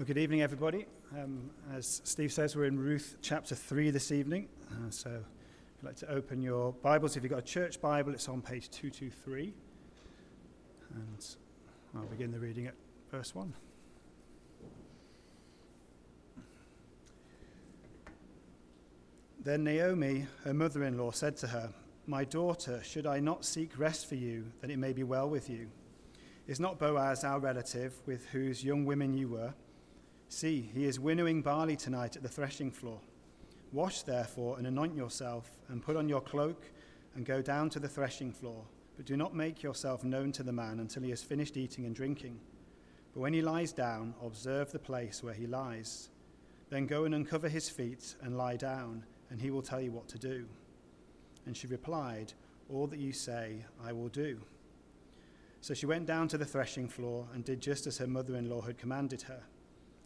Well, good evening, everybody. Um, as Steve says, we're in Ruth chapter 3 this evening. Uh, so if you'd like to open your Bibles, if you've got a church Bible, it's on page 223. And I'll begin the reading at verse 1. Then Naomi, her mother in law, said to her, My daughter, should I not seek rest for you, that it may be well with you? Is not Boaz our relative, with whose young women you were? See, he is winnowing barley tonight at the threshing floor. Wash, therefore, and anoint yourself, and put on your cloak, and go down to the threshing floor. But do not make yourself known to the man until he has finished eating and drinking. But when he lies down, observe the place where he lies. Then go and uncover his feet and lie down, and he will tell you what to do. And she replied, All that you say, I will do. So she went down to the threshing floor and did just as her mother in law had commanded her.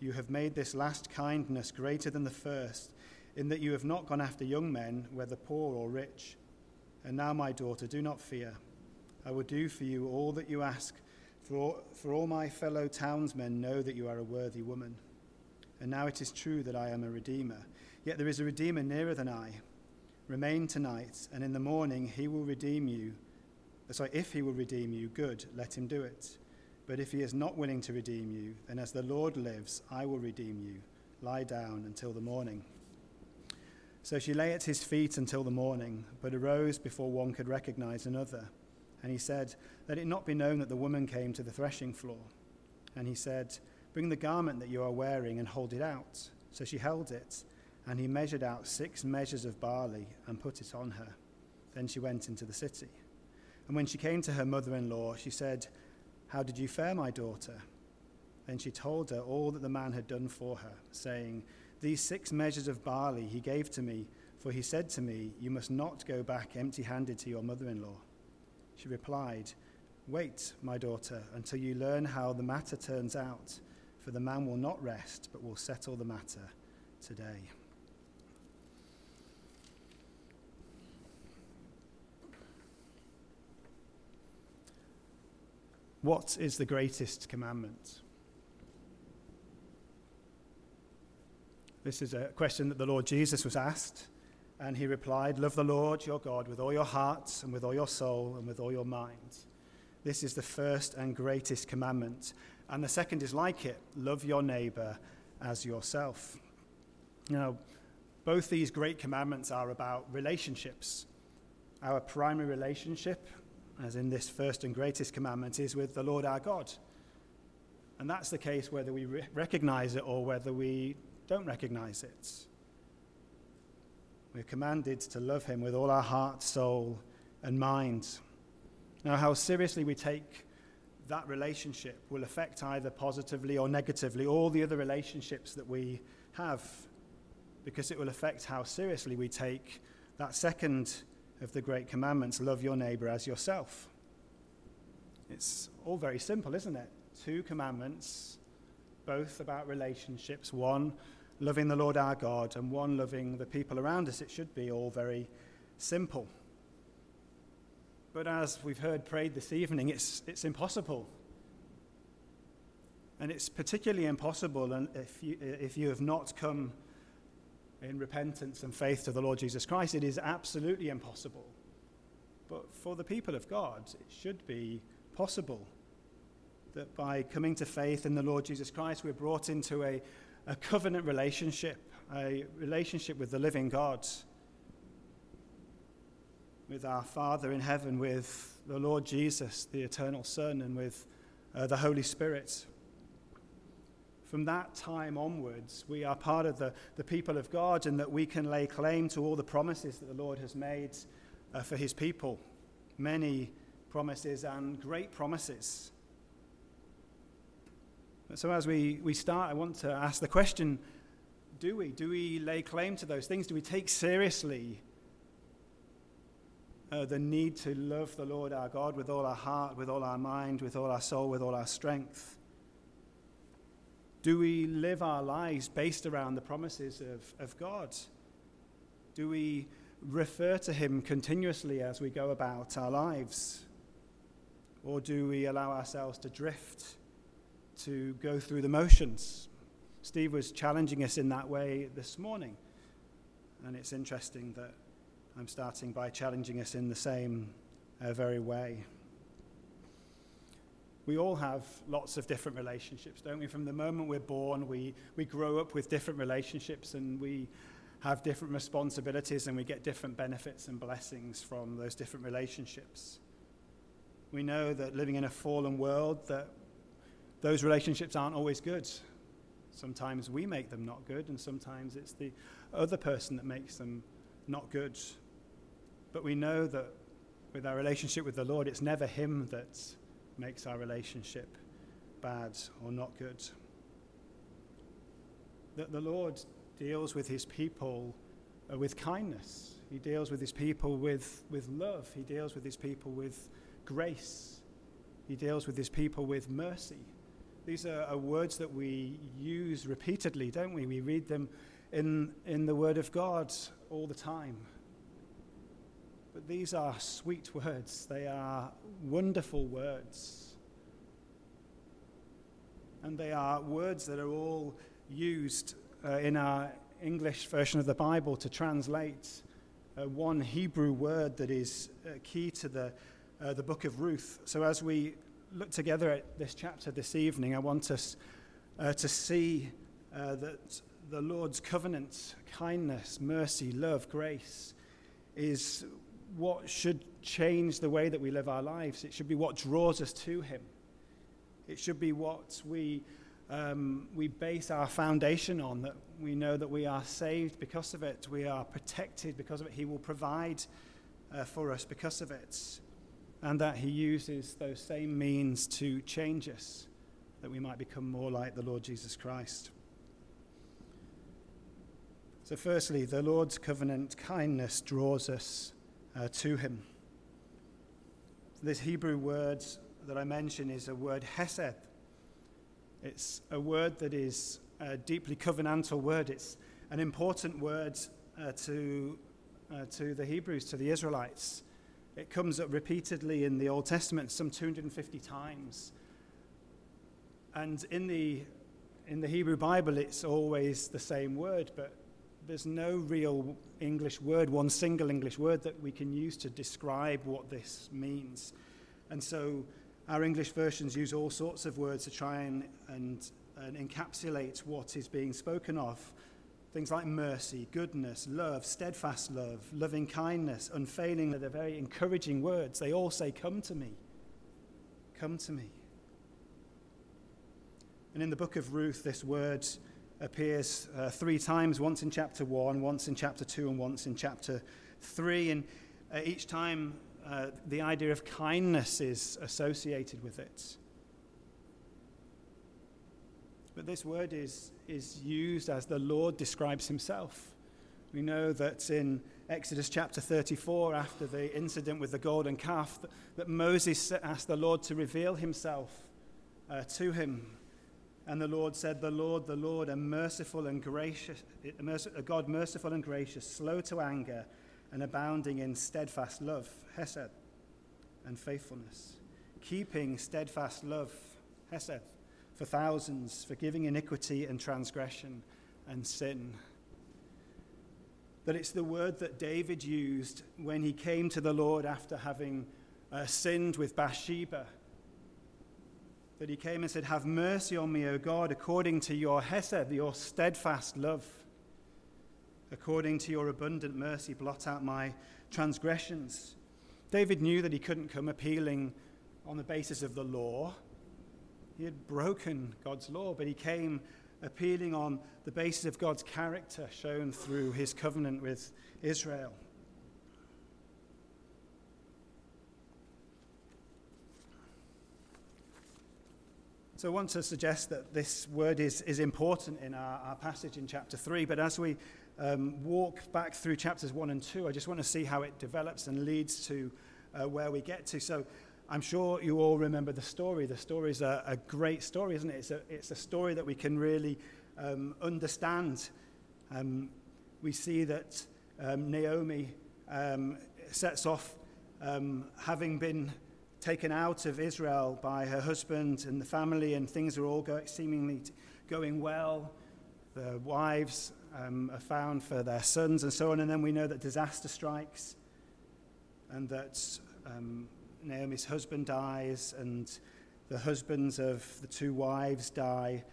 You have made this last kindness greater than the first, in that you have not gone after young men, whether poor or rich. And now, my daughter, do not fear. I will do for you all that you ask, for all, for all my fellow townsmen know that you are a worthy woman. And now it is true that I am a redeemer. Yet there is a redeemer nearer than I. Remain tonight, and in the morning he will redeem you. Sorry, if he will redeem you, good, let him do it. But if he is not willing to redeem you, then as the Lord lives, I will redeem you. Lie down until the morning. So she lay at his feet until the morning, but arose before one could recognize another. And he said, Let it not be known that the woman came to the threshing floor. And he said, Bring the garment that you are wearing and hold it out. So she held it, and he measured out six measures of barley and put it on her. Then she went into the city. And when she came to her mother in law, she said, how did you fare, my daughter? Then she told her all that the man had done for her, saying, These six measures of barley he gave to me, for he said to me, You must not go back empty handed to your mother in law. She replied, Wait, my daughter, until you learn how the matter turns out, for the man will not rest, but will settle the matter today. What is the greatest commandment? This is a question that the Lord Jesus was asked, and he replied, Love the Lord your God with all your heart, and with all your soul, and with all your mind. This is the first and greatest commandment. And the second is like it love your neighbor as yourself. Now, both these great commandments are about relationships. Our primary relationship as in this first and greatest commandment, is with the Lord our God. And that's the case whether we re- recognize it or whether we don't recognize it. We're commanded to love him with all our heart, soul, and mind. Now, how seriously we take that relationship will affect either positively or negatively all the other relationships that we have, because it will affect how seriously we take that second of the great commandments love your neighbor as yourself. It's all very simple, isn't it? Two commandments, both about relationships. One, loving the Lord our God, and one, loving the people around us. It should be all very simple. But as we've heard prayed this evening, it's, it's impossible. And it's particularly impossible if you, if you have not come in repentance and faith to the Lord Jesus Christ, it is absolutely impossible. But for the people of God, it should be possible that by coming to faith in the Lord Jesus Christ, we're brought into a, a covenant relationship, a relationship with the living God, with our Father in heaven, with the Lord Jesus, the eternal Son, and with uh, the Holy Spirit from that time onwards, we are part of the, the people of God and that we can lay claim to all the promises that the Lord has made uh, for his people. Many promises and great promises. So, as we, we start, I want to ask the question do we? Do we lay claim to those things? Do we take seriously uh, the need to love the Lord our God with all our heart, with all our mind, with all our soul, with all our strength? Do we live our lives based around the promises of, of God? Do we refer to Him continuously as we go about our lives? Or do we allow ourselves to drift, to go through the motions? Steve was challenging us in that way this morning. And it's interesting that I'm starting by challenging us in the same uh, very way we all have lots of different relationships, don't we? From the moment we're born, we, we grow up with different relationships and we have different responsibilities and we get different benefits and blessings from those different relationships. We know that living in a fallen world, that those relationships aren't always good. Sometimes we make them not good, and sometimes it's the other person that makes them not good. But we know that with our relationship with the Lord, it's never Him that's makes our relationship bad or not good. That the Lord deals with his people uh, with kindness. He deals with his people with, with love. He deals with his people with grace. He deals with his people with mercy. These are, are words that we use repeatedly, don't we? We read them in, in the Word of God all the time. But these are sweet words, they are wonderful words. And they are words that are all used uh, in our English version of the Bible to translate uh, one Hebrew word that is uh, key to the, uh, the book of Ruth. So as we look together at this chapter this evening, I want us uh, to see uh, that the Lord's covenant, kindness, mercy, love, grace is what should change the way that we live our lives. It should be what draws us to Him. It should be what we, um, we base our foundation on, that we know that we are saved because of it, we are protected because of it. He will provide uh, for us because of it, and that He uses those same means to change us, that we might become more like the Lord Jesus Christ. So, firstly, the Lord's covenant kindness draws us uh, to him. This Hebrew word that I mention is a word hesed. It's a word that is a deeply covenantal word. It's an important word uh, to, uh, to the Hebrews, to the Israelites. It comes up repeatedly in the Old Testament, some 250 times. And in the, in the Hebrew Bible, it's always the same word, but there's no real English word, one single English word that we can use to describe what this means. And so our English versions use all sorts of words to try and, and, and encapsulate what is being spoken of. Things like mercy, goodness, love, steadfast love, loving kindness, unfailing. They're very encouraging words. They all say, Come to me. Come to me. And in the book of Ruth, this word appears uh, three times once in chapter 1, once in chapter 2, and once in chapter 3. And uh, each time uh, the idea of kindness is associated with it. But this word is, is used as the Lord describes himself. We know that in Exodus chapter 34, after the incident with the golden calf, that, that Moses asked the Lord to reveal himself uh, to him and the Lord said, The Lord, the Lord, a merciful and gracious, a God merciful and gracious, slow to anger, and abounding in steadfast love, Hesed, and faithfulness, keeping steadfast love, Hesed, for thousands, forgiving iniquity and transgression and sin. That it's the word that David used when he came to the Lord after having uh, sinned with Bathsheba that he came and said, Have mercy on me, O God, according to your hesed, your steadfast love. According to your abundant mercy, blot out my transgressions. David knew that he couldn't come appealing on the basis of the law. He had broken God's law, but he came appealing on the basis of God's character shown through his covenant with Israel. So I want to suggest that this word is, is important in our, our passage in chapter 3, but as we um, walk back through chapters 1 and 2, I just want to see how it develops and leads to uh, where we get to. So I'm sure you all remember the story. The story is a, a great story, isn't it? It's a, it's a story that we can really um, understand. Um, we see that um, Naomi um, sets off um, having been taken out of Israel by her husband and the family, and things are all go- seemingly going well. The wives um, are found for their sons and so on, and then we know that disaster strikes and that um, Naomi's husband dies and the husbands of the two wives die.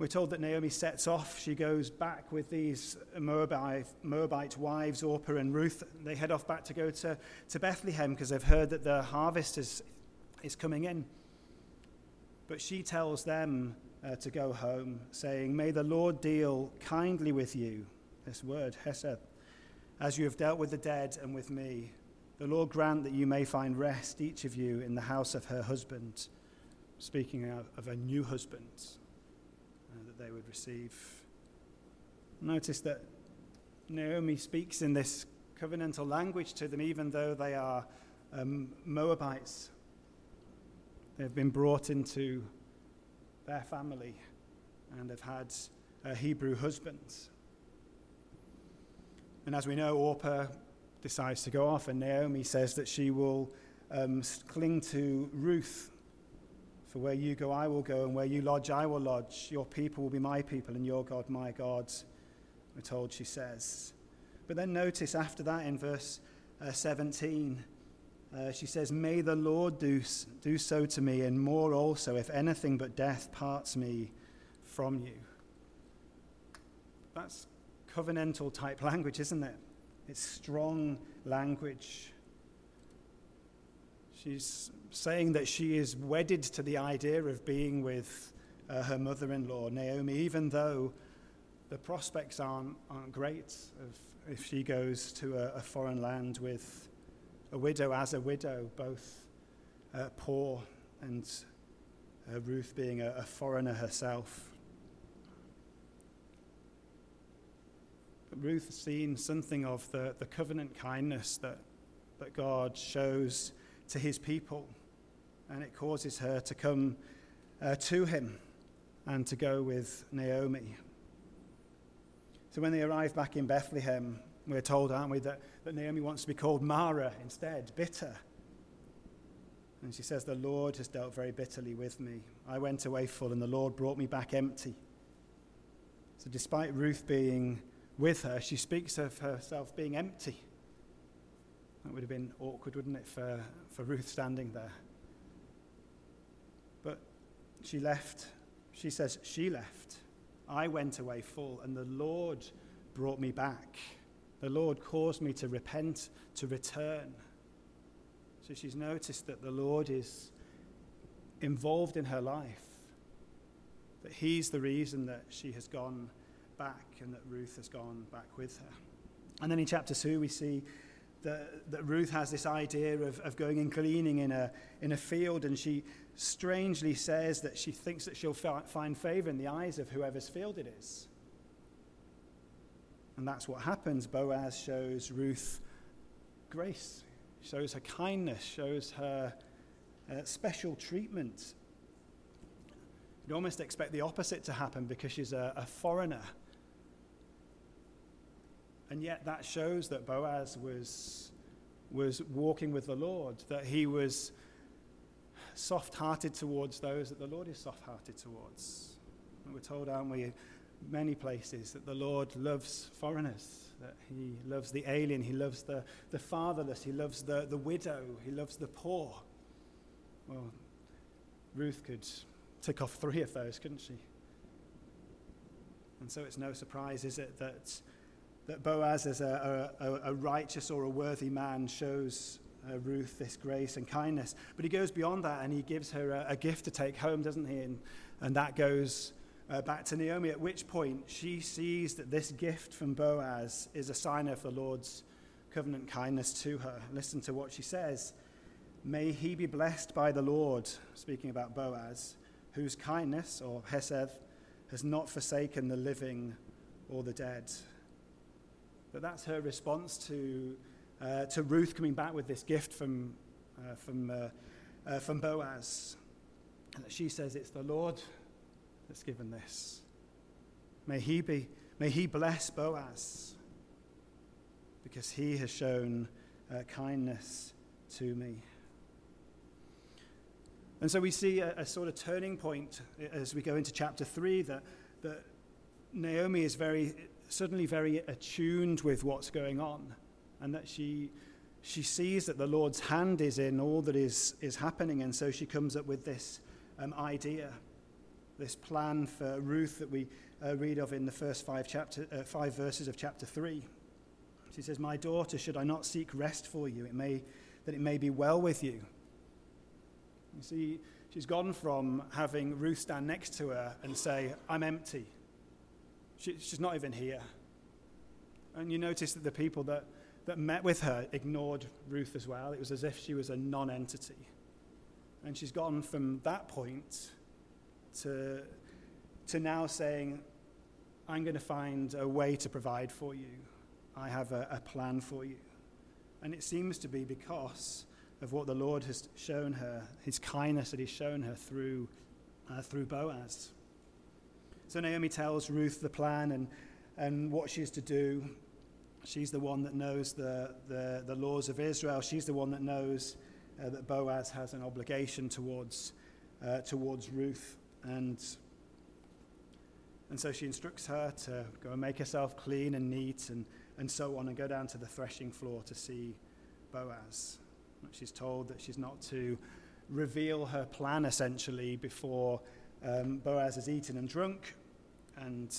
We're told that Naomi sets off. She goes back with these Moabite, Moabite wives, Orpah and Ruth. They head off back to go to, to Bethlehem because they've heard that the harvest is, is coming in. But she tells them uh, to go home, saying, May the Lord deal kindly with you, this word, Hesed, as you have dealt with the dead and with me. The Lord grant that you may find rest, each of you, in the house of her husband. Speaking of, of a new husband they would receive. Notice that Naomi speaks in this covenantal language to them, even though they are um, Moabites. They've been brought into their family and have had uh, Hebrew husbands. And as we know, Orpah decides to go off, and Naomi says that she will um, cling to Ruth for where you go, I will go, and where you lodge, I will lodge. Your people will be my people, and your God, my God, we're told she says. But then notice after that in verse uh, 17, uh, she says, May the Lord do, do so to me, and more also, if anything but death parts me from you. That's covenantal type language, isn't it? It's strong language. She's saying that she is wedded to the idea of being with uh, her mother in law, Naomi, even though the prospects aren't, aren't great of, if she goes to a, a, foreign land with a widow as a widow, both uh, poor and uh, Ruth being a, a foreigner herself. But Ruth has seen something of the, the covenant kindness that, that God shows to his people and it causes her to come uh, to him and to go with Naomi. So when they arrive back in Bethlehem, we're told, aren't we, that, that Naomi wants to be called Mara instead, bitter. And she says, The Lord has dealt very bitterly with me. I went away full, and the Lord brought me back empty. So, despite Ruth being with her, she speaks of herself being empty. That would have been awkward, wouldn't it, for, for Ruth standing there? She left. She says, She left. I went away full, and the Lord brought me back. The Lord caused me to repent, to return. So she's noticed that the Lord is involved in her life, that He's the reason that she has gone back and that Ruth has gone back with her. And then in chapter 2, we see that, that Ruth has this idea of, of going and gleaning in a, in a field, and she strangely says that she thinks that she'll find favor in the eyes of whoever's field it is. And that's what happens. Boaz shows Ruth grace, shows her kindness, shows her uh, special treatment. You'd almost expect the opposite to happen because she's a, a foreigner and yet that shows that Boaz was, was walking with the Lord, that he was soft hearted towards those that the Lord is soft hearted towards. And we're told, aren't we, many places, that the Lord loves foreigners, that he loves the alien, he loves the, the fatherless, he loves the, the widow, he loves the poor. Well, Ruth could tick off three of those, couldn't she? And so it's no surprise, is it, that that Boaz, as a, a, a righteous or a worthy man, shows uh, Ruth this grace and kindness. But he goes beyond that and he gives her a, a gift to take home, doesn't he? And, and that goes uh, back to Naomi, at which point she sees that this gift from Boaz is a sign of the Lord's covenant kindness to her. Listen to what she says May he be blessed by the Lord, speaking about Boaz, whose kindness, or Hesed, has not forsaken the living or the dead. But that's her response to, uh, to Ruth coming back with this gift from, uh, from, uh, uh from Boaz. And she says, It's the Lord that's given this. May he, be, may he bless Boaz because he has shown uh, kindness to me. And so we see a, a, sort of turning point as we go into chapter 3 that, that Naomi is very, suddenly very attuned with what's going on and that she, she sees that the Lord's hand is in all that is, is happening. And so she comes up with this um, idea, this plan for Ruth that we uh, read of in the first five, chapter, uh, five verses of chapter 3. She says, My daughter, should I not seek rest for you, it may, that it may be well with you? You see, she's gone from having Ruth stand next to her and say, I'm empty. She, she's not even here. And you notice that the people that, that met with her ignored Ruth as well. It was as if she was a non entity. And she's gone from that point to, to now saying, I'm going to find a way to provide for you. I have a, a plan for you. And it seems to be because of what the Lord has shown her, his kindness that he's shown her through, uh, through Boaz. So Naomi tells Ruth the plan and, and what she's to do. She's the one that knows the, the, the laws of Israel. She's the one that knows uh, that Boaz has an obligation towards, uh, towards Ruth. And, and so she instructs her to go and make herself clean and neat and, and so on and go down to the threshing floor to see Boaz. She's told that she's not to reveal her plan essentially before um, Boaz has eaten and drunk. And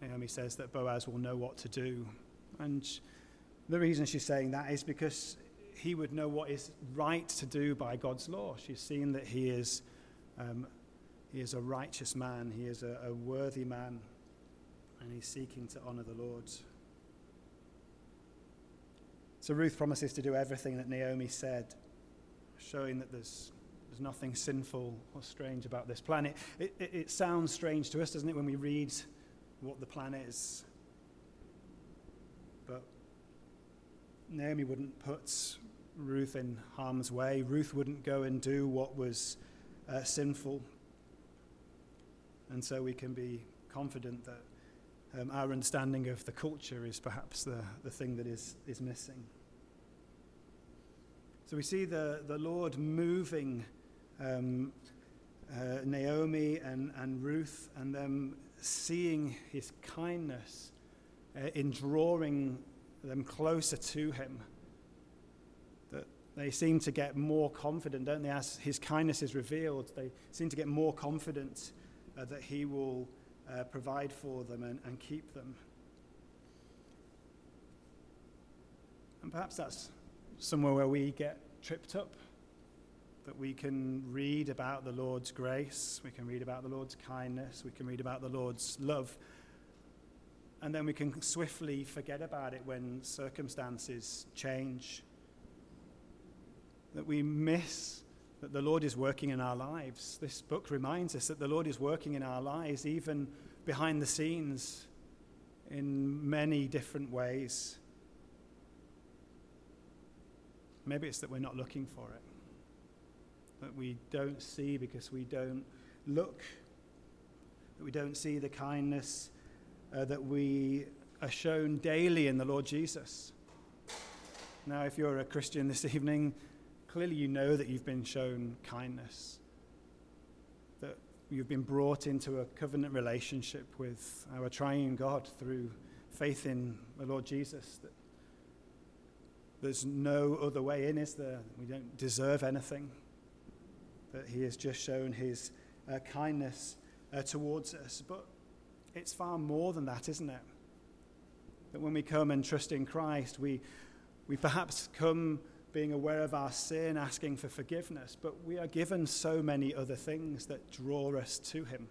Naomi says that Boaz will know what to do. And the reason she's saying that is because he would know what is right to do by God's law. She's seen that he is, um, he is a righteous man, he is a, a worthy man, and he's seeking to honor the Lord. So Ruth promises to do everything that Naomi said, showing that there's, there's nothing sinful or strange about this planet. It, it, it sounds strange to us, doesn't it, when we read what the plan is? But Naomi wouldn't put Ruth in harm's way. Ruth wouldn't go and do what was uh, sinful. And so we can be confident that um, our understanding of the culture is perhaps the, the thing that is, is missing. So we see the, the Lord moving um, uh, Naomi and, and Ruth and them seeing his kindness uh, in drawing them closer to him. That they seem to get more confident, don't they? As his kindness is revealed, they seem to get more confident uh, that he will uh, provide for them and, and keep them. And perhaps that's somewhere where we get tripped up. That we can read about the Lord's grace, we can read about the Lord's kindness, we can read about the Lord's love, and then we can swiftly forget about it when circumstances change. That we miss that the Lord is working in our lives. This book reminds us that the Lord is working in our lives, even behind the scenes, in many different ways. Maybe it's that we're not looking for it, that we don't see because we don't look, that we don't see the kindness uh, that we are shown daily in the Lord Jesus. Now, if you're a Christian this evening, clearly you know that you've been shown kindness, that you've been brought into a covenant relationship with our triune God through faith in the Lord Jesus. That there's no other way in, is there? We don't deserve anything. That He has just shown His uh, kindness uh, towards us. But it's far more than that, isn't it? That when we come and trust in Christ, we, we perhaps come being aware of our sin, asking for forgiveness, but we are given so many other things that draw us to Him.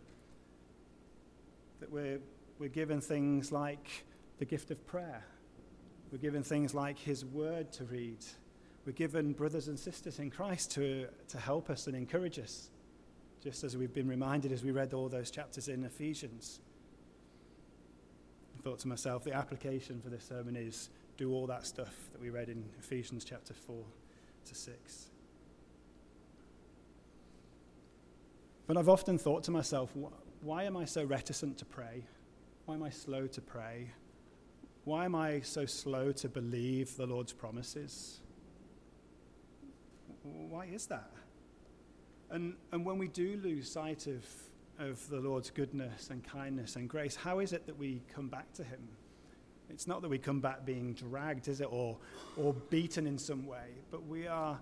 That we're, we're given things like the gift of prayer, we're given things like His Word to read, we're given brothers and sisters in Christ to, to help us and encourage us just as we've been reminded as we read all those chapters in Ephesians. I thought to myself, the application for this sermon is do all that stuff that we read in Ephesians chapter 4 to 6. But I've often thought to myself, why am I so reticent to pray? Why am I slow to pray? Why am I so slow to believe the Lord's promises? Why is that? And, and when we do lose sight of, of the Lord's goodness and kindness and grace, how is it that we come back to Him? It's not that we come back being dragged, is it, or, or beaten in some way, but we are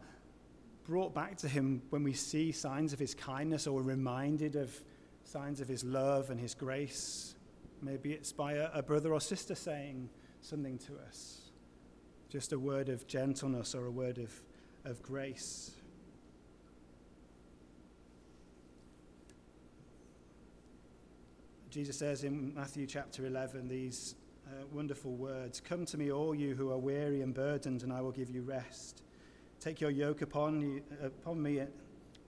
brought back to Him when we see signs of His kindness or reminded of signs of His love and His grace. Maybe it's by a, a brother or sister saying something to us, just a word of gentleness or a word of, of grace. Jesus says in Matthew chapter 11 these uh, wonderful words Come to me, all you who are weary and burdened, and I will give you rest. Take your yoke upon, you, upon me,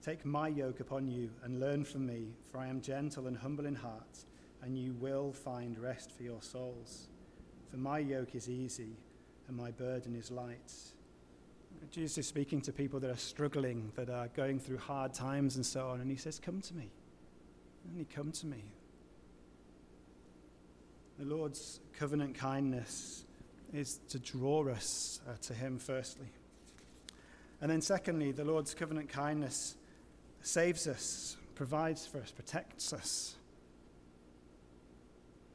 take my yoke upon you, and learn from me, for I am gentle and humble in heart, and you will find rest for your souls. For my yoke is easy, and my burden is light. Jesus is speaking to people that are struggling, that are going through hard times and so on, and he says, Come to me. Only come to me. The Lord's covenant kindness is to draw us uh, to Him, firstly. And then, secondly, the Lord's covenant kindness saves us, provides for us, protects us.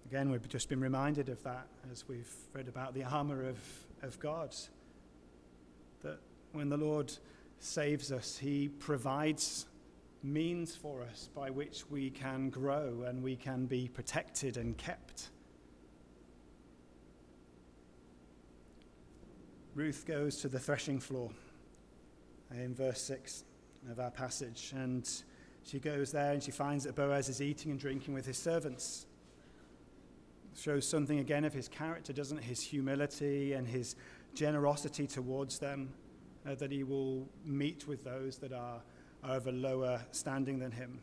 Again, we've just been reminded of that as we've read about the armor of, of God. That when the Lord saves us, He provides means for us by which we can grow and we can be protected and kept. Ruth goes to the threshing floor eh, in verse 6 of our passage, and she goes there and she finds that Boaz is eating and drinking with his servants. Shows something again of his character, doesn't it? His humility and his generosity towards them, uh, that he will meet with those that are, are of a lower standing than him.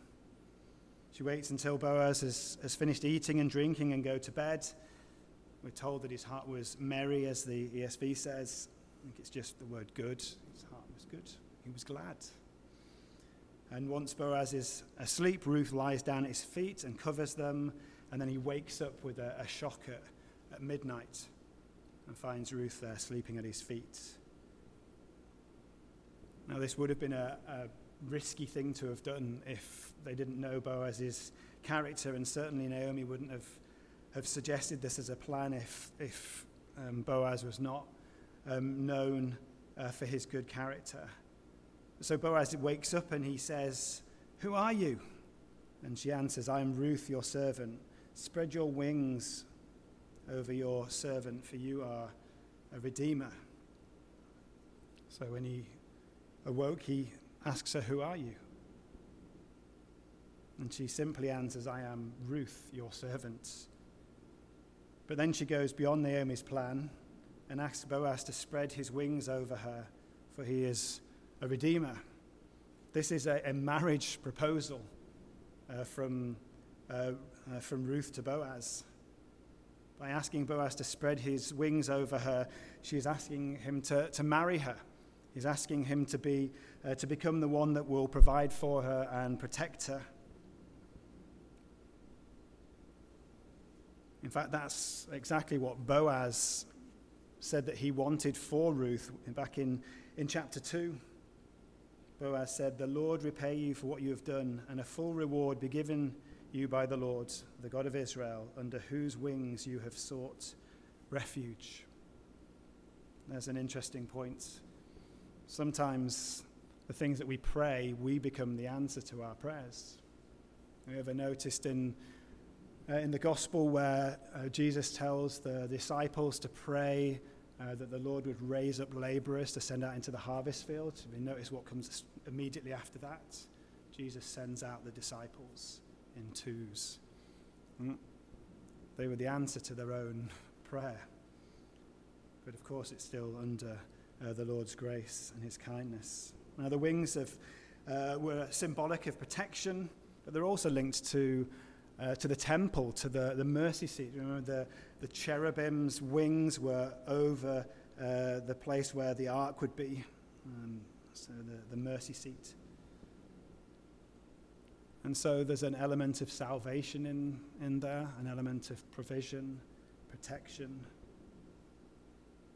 She waits until Boaz has, has finished eating and drinking and go to bed. We're told that his heart was merry, as the ESV says. I think it's just the word good. His heart was good. He was glad. And once Boaz is asleep, Ruth lies down at his feet and covers them. And then he wakes up with a, a shock at, at midnight and finds Ruth there sleeping at his feet. Now, this would have been a, a risky thing to have done if they didn't know Boaz's character, and certainly Naomi wouldn't have have suggested this as a plan if, if um, Boaz was not um, known uh, for his good character. So Boaz wakes up and he says, Who are you? And she answers, I am Ruth, your servant. Spread your wings over your servant, for you are a redeemer. So when he awoke, he asks her, Who are you? And she simply answers, I am Ruth, your servant. But then she goes beyond Naomi's plan and asks Boaz to spread his wings over her, for he is a redeemer. This is a, a marriage proposal uh, from, uh, uh, from Ruth to Boaz. By asking Boaz to spread his wings over her, she is asking him to, to marry her. He's asking him to, be, uh, to become the one that will provide for her and protect her. In fact, that's exactly what Boaz said that he wanted for Ruth back in, in chapter 2. Boaz said, The Lord repay you for what you have done, and a full reward be given you by the Lord, the God of Israel, under whose wings you have sought refuge. There's an interesting point. Sometimes the things that we pray, we become the answer to our prayers. Have you ever noticed in uh, in the gospel where uh, Jesus tells the disciples to pray uh, that the Lord would raise up laborers to send out into the harvest field. We notice what comes immediately after that. Jesus sends out the disciples in twos. Mm. They were the answer to their own prayer. But of course, it's still under uh, the Lord's grace and his kindness. Now, the wings of uh, were symbolic of protection, but they're also linked to, uh, to the temple, to the, the mercy seat. Remember, the, the cherubim's wings were over uh, the place where the ark would be, um, so the, the mercy seat. And so there's an element of salvation in, in there, an element of provision, protection.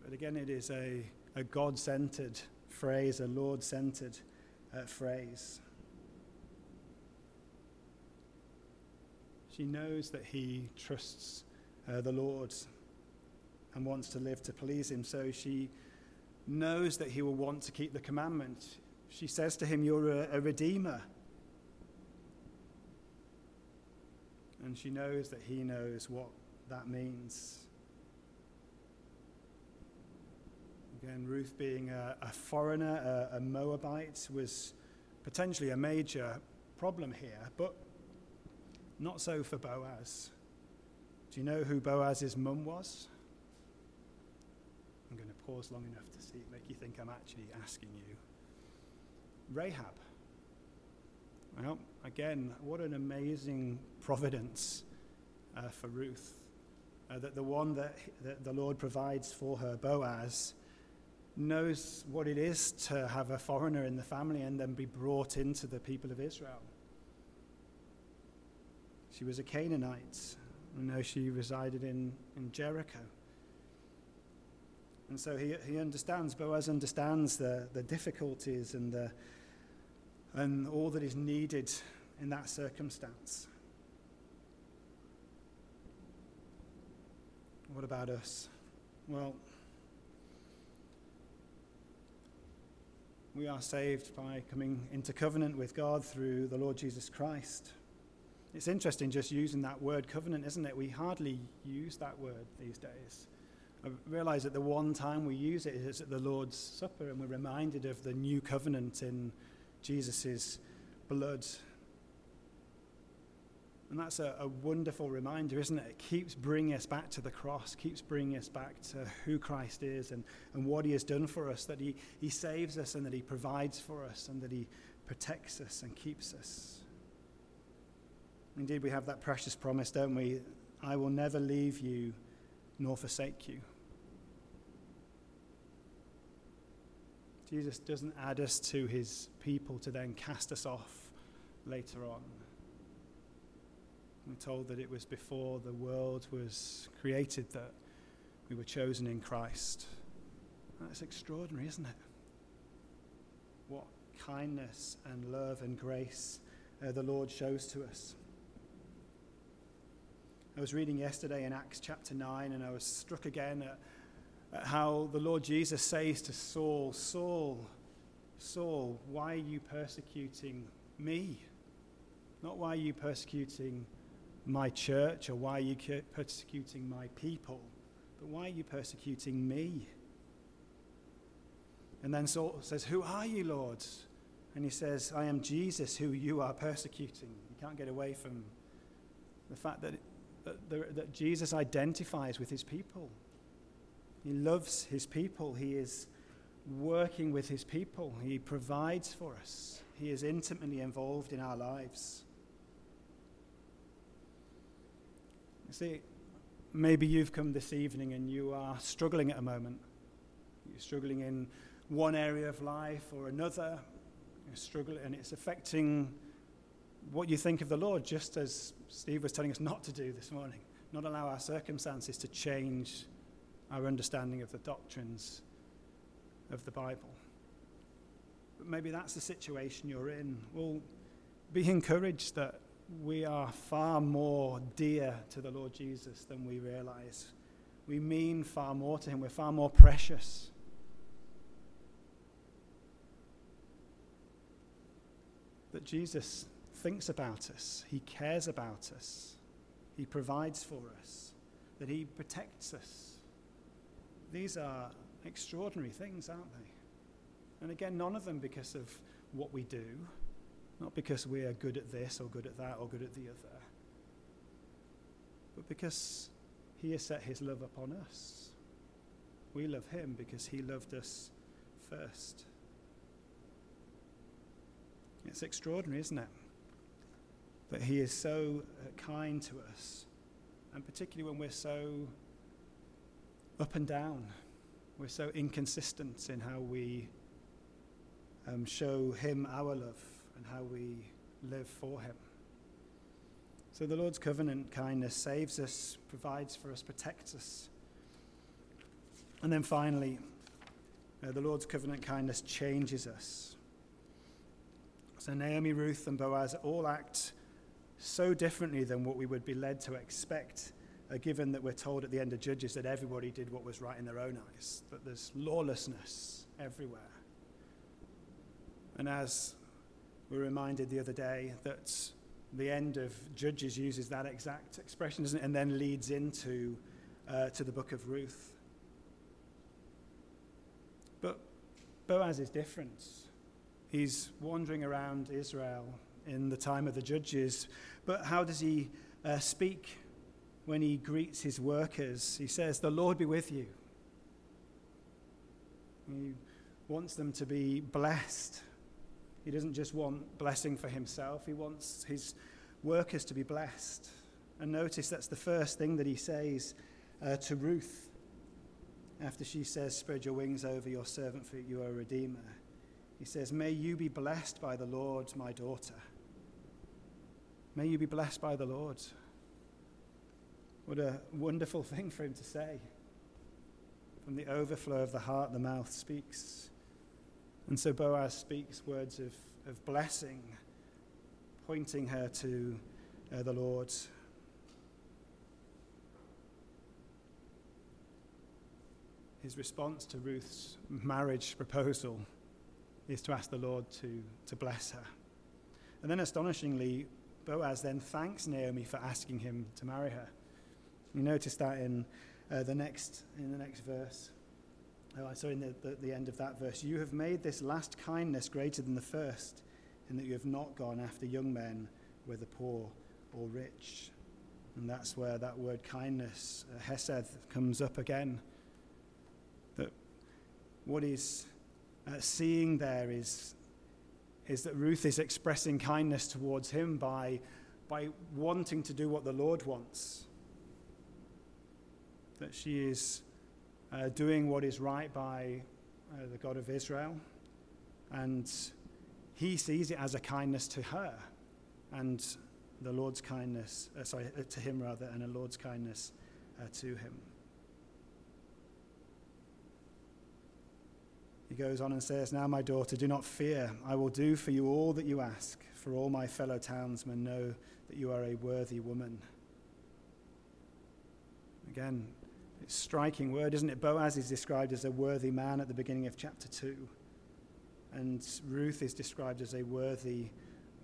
But again, it is a, a God centered phrase, a Lord centered uh, phrase. She knows that he trusts uh, the Lord and wants to live to please him, so she knows that he will want to keep the commandment. She says to him, You're a, a redeemer. And she knows that he knows what that means. Again, Ruth being a, a foreigner, a, a Moabite, was potentially a major problem here, but not so for Boaz. Do you know who Boaz's mum was? I'm going to pause long enough to see, make you think I'm actually asking you. Rahab. Well, again, what an amazing providence uh, for Ruth. Uh, that the one that, that the Lord provides for her, Boaz, knows what it is to have a foreigner in the family and then be brought into the people of Israel. She was a Canaanite. I know she resided in, in Jericho. And so he, he understands, Boaz understands the, the difficulties and, the, and all that is needed in that circumstance. What about us? Well, we are saved by coming into covenant with God through the Lord Jesus Christ. It's interesting just using that word covenant, isn't it? We hardly use that word these days. I realize that the one time we use it is at the Lord's Supper, and we're reminded of the new covenant in Jesus' blood. And that's a, a, wonderful reminder, isn't it? It keeps bringing us back to the cross, keeps bringing us back to who Christ is and, and what he has done for us, that he, he saves us and that he provides for us and that he protects us and keeps us. Indeed, we have that precious promise, don't we? I will never leave you nor forsake you. Jesus doesn't add us to his people to then cast us off later on. We're told that it was before the world was created that we were chosen in Christ. That's extraordinary, isn't it? What kindness and love and grace uh, the Lord shows to us. I was reading yesterday in Acts chapter 9, and I was struck again at, at how the Lord Jesus says to Saul, Saul, Saul, why are you persecuting me? Not why are you persecuting my church or why are you persecuting my people, but why are you persecuting me? And then Saul says, Who are you, Lord? And he says, I am Jesus who you are persecuting. You can't get away from the fact that that, that Jesus identifies with his people. He loves his people. He is working with his people. He provides for us. He is intimately involved in our lives. You see, maybe you've come this evening and you are struggling at a moment. You're struggling in one area of life or another. You're struggling, and it's affecting what you think of the Lord, just as Steve was telling us not to do this morning, not allow our circumstances to change our understanding of the doctrines of the Bible. But maybe that's the situation you're in. Well, be encouraged that we are far more dear to the Lord Jesus than we realize. We mean far more to Him, we're far more precious. That Jesus thinks about us, He cares about us, He provides for us, that He protects us. These are extraordinary things, aren't they? And again, none of them because of what we do, not because we are good at this or good at that or good at the other, but because He has set His love upon us. We love Him because He loved us first. It's extraordinary, isn't it? That He is so kind to us, and particularly when we're so up and down, we're so inconsistent in how we um, show Him our love and how we live for Him. So the Lord's covenant kindness saves us, provides for us, protects us. And then finally, uh, the Lord's covenant kindness changes us. So Naomi, Ruth, and Boaz all act so differently than what we would be led to expect, uh, given that we're told at the end of Judges that everybody did what was right in their own eyes, that there's lawlessness everywhere. And as we were reminded the other day, that the end of Judges uses that exact expression, doesn't it? And then leads into uh, to the book of Ruth. But Boaz is different. He's wandering around Israel in the time of the judges. But how does he uh, speak when he greets his workers? He says, The Lord be with you. He wants them to be blessed. He doesn't just want blessing for himself, he wants his workers to be blessed. And notice that's the first thing that he says uh, to Ruth after she says, Spread your wings over your servant, for you are a redeemer. He says, May you be blessed by the Lord, my daughter. May you be blessed by the Lord. What a wonderful thing for him to say. From the overflow of the heart, the mouth speaks. And so Boaz speaks words of, of blessing, pointing her to uh, the Lord. His response to Ruth's marriage proposal is to ask the Lord to, to bless her. And then, astonishingly, Boaz then thanks Naomi for asking him to marry her. You notice that in uh, the next in the next verse. Oh, sorry, in the, the, the end of that verse. You have made this last kindness greater than the first, in that you have not gone after young men, whether poor or rich. And that's where that word kindness, uh, hesed, comes up again. That what is uh, seeing there is, is that Ruth is expressing kindness towards him by, by wanting to do what the Lord wants. That she is uh, doing what is right by uh, the God of Israel. And he sees it as a kindness to her and the Lord's kindness, uh, sorry, uh, to him rather, and a Lord's kindness uh, to him. He goes on and says, Now, my daughter, do not fear. I will do for you all that you ask, for all my fellow townsmen know that you are a worthy woman. Again, it's a striking word, isn't it? Boaz is described as a worthy man at the beginning of chapter 2, and Ruth is described as a worthy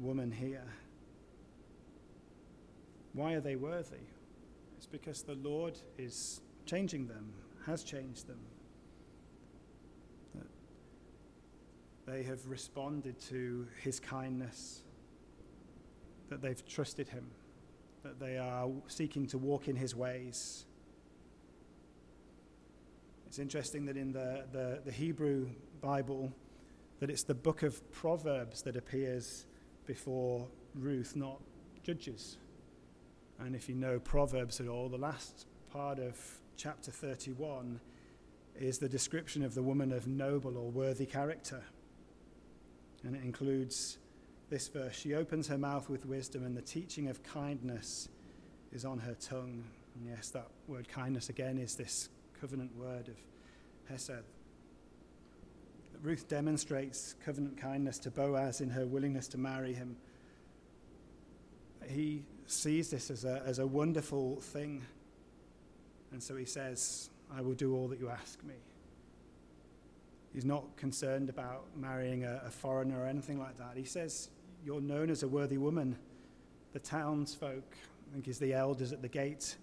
woman here. Why are they worthy? It's because the Lord is changing them, has changed them. They have responded to his kindness, that they've trusted him, that they are seeking to walk in his ways. It's interesting that in the, the, the Hebrew Bible, that it's the book of Proverbs that appears before Ruth, not Judges. And if you know Proverbs at all, the last part of chapter 31 is the description of the woman of noble or worthy character. And it includes this verse She opens her mouth with wisdom, and the teaching of kindness is on her tongue. And yes, that word kindness again is this covenant word of Hesed. Ruth demonstrates covenant kindness to Boaz in her willingness to marry him. He sees this as a, as a wonderful thing. And so he says, I will do all that you ask me. He's not concerned about marrying a, a foreigner or anything like that. He says, You're known as a worthy woman. The townsfolk, I think, is the elders at the gate,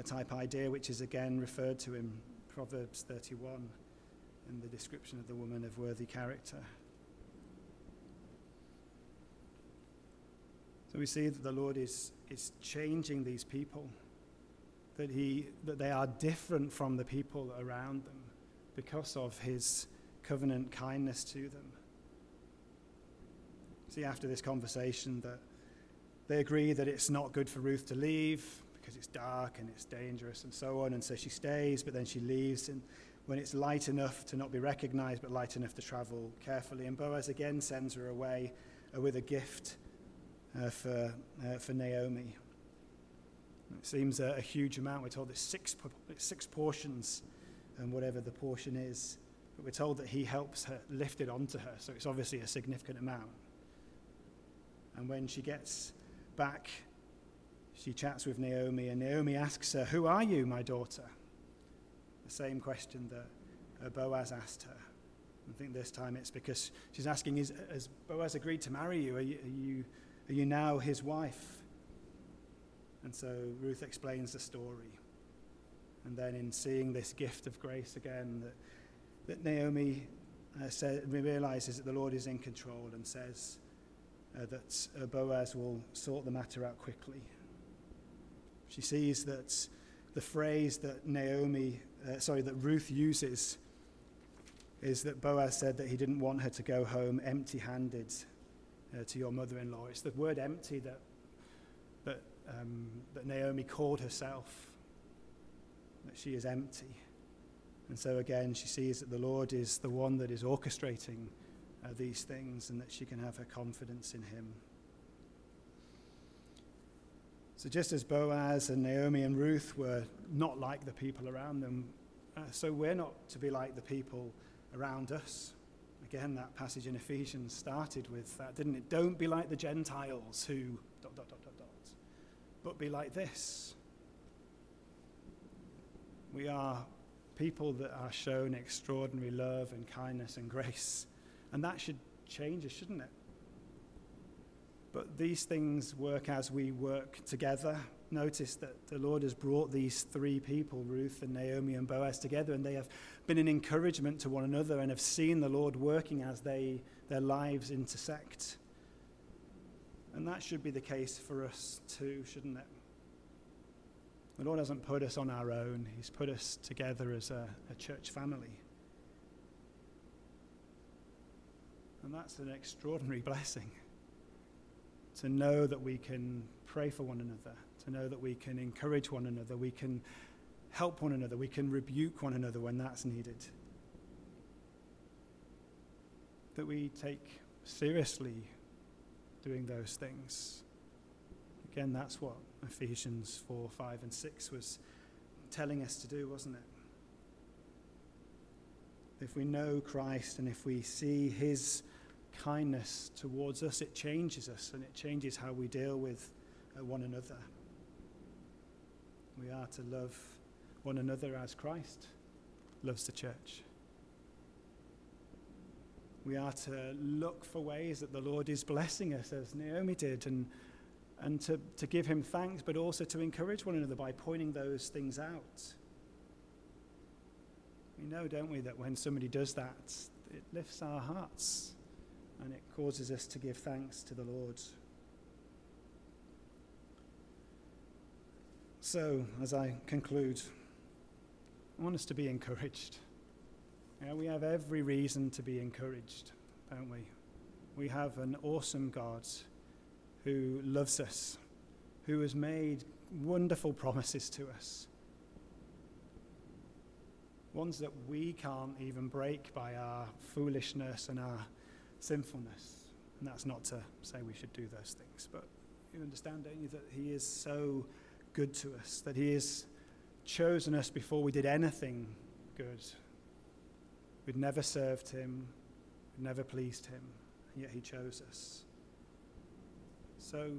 type idea, which is again referred to in Proverbs 31 in the description of the woman of worthy character. So we see that the Lord is, is changing these people, that, he, that they are different from the people around them because of his covenant kindness to them. See, after this conversation, that they agree that it's not good for Ruth to leave because it's dark and it's dangerous and so on. And so she stays, but then she leaves. And when it's light enough to not be recognized, but light enough to travel carefully. And Boaz again sends her away uh, with a gift uh, for, uh, for Naomi. It seems a, a, huge amount. We're told it's six, it's six portions, and whatever the portion is. But we're told that he helps her lift it onto her, so it's obviously a significant amount. And when she gets back, she chats with Naomi, and Naomi asks her, Who are you, my daughter? The same question that Boaz asked her. I think this time it's because she's asking, is, Has Boaz agreed to marry you? Are you, are you, are you now his wife? And so Ruth explains the story. And then, in seeing this gift of grace again, that, that Naomi uh, realizes that the Lord is in control and says uh, that uh, Boaz will sort the matter out quickly. She sees that the phrase that Naomi, uh, sorry, that Ruth uses is that Boaz said that he didn't want her to go home empty handed uh, to your mother in law. It's the word empty that, that, um, that Naomi called herself, that she is empty. And so again, she sees that the Lord is the one that is orchestrating uh, these things and that she can have her confidence in him. So, just as Boaz and Naomi and Ruth were not like the people around them, uh, so we're not to be like the people around us. Again, that passage in Ephesians started with that, didn't it? Don't be like the Gentiles who dot, dot, dot, dot, dot, but be like this. We are people that are shown extraordinary love and kindness and grace. And that should change us, shouldn't it? But these things work as we work together. Notice that the Lord has brought these three people, Ruth and Naomi and Boaz, together, and they have been an encouragement to one another and have seen the Lord working as they, their lives intersect. And that should be the case for us too, shouldn't it? The Lord hasn't put us on our own, He's put us together as a, a church family. And that's an extraordinary blessing to know that we can pray for one another, to know that we can encourage one another, we can help one another, we can rebuke one another when that's needed. That we take seriously doing those things. Again, that's what Ephesians 4, 5, and 6 was telling us to do, wasn't it? If we know Christ and if we see his kindness towards us, it changes us and it changes how we deal with uh, one another. We are to love one another as Christ loves the church. We are to look for ways that the Lord is blessing us, as Naomi did, and, and to, to give him thanks, but also to encourage one another by pointing those things out. We know, don't we, that when somebody does that, it lifts our hearts and it causes us to give thanks to the Lord. So, as I conclude, I want us to be encouraged. Yeah, we have every reason to be encouraged, don't we? We have an awesome God who loves us, who has made wonderful promises to us. Ones that we can't even break by our foolishness and our sinfulness. And that's not to say we should do those things, but you understand, don't you, that He is so good to us, that He has chosen us before we did anything good. We'd never served Him, we'd never pleased Him, and yet He chose us. So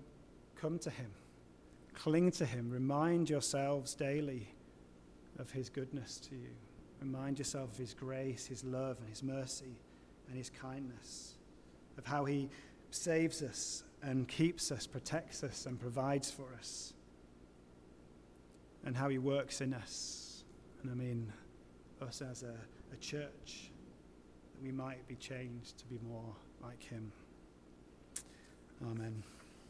come to Him, cling to Him, remind yourselves daily of His goodness to you. Remind yourself of His grace, His love, and His mercy, and His kindness of how He saves us and keeps us, protects us, and provides for us, and how He works in us. And I mean, us as a, a church, that we might be changed to be more like Him. Amen.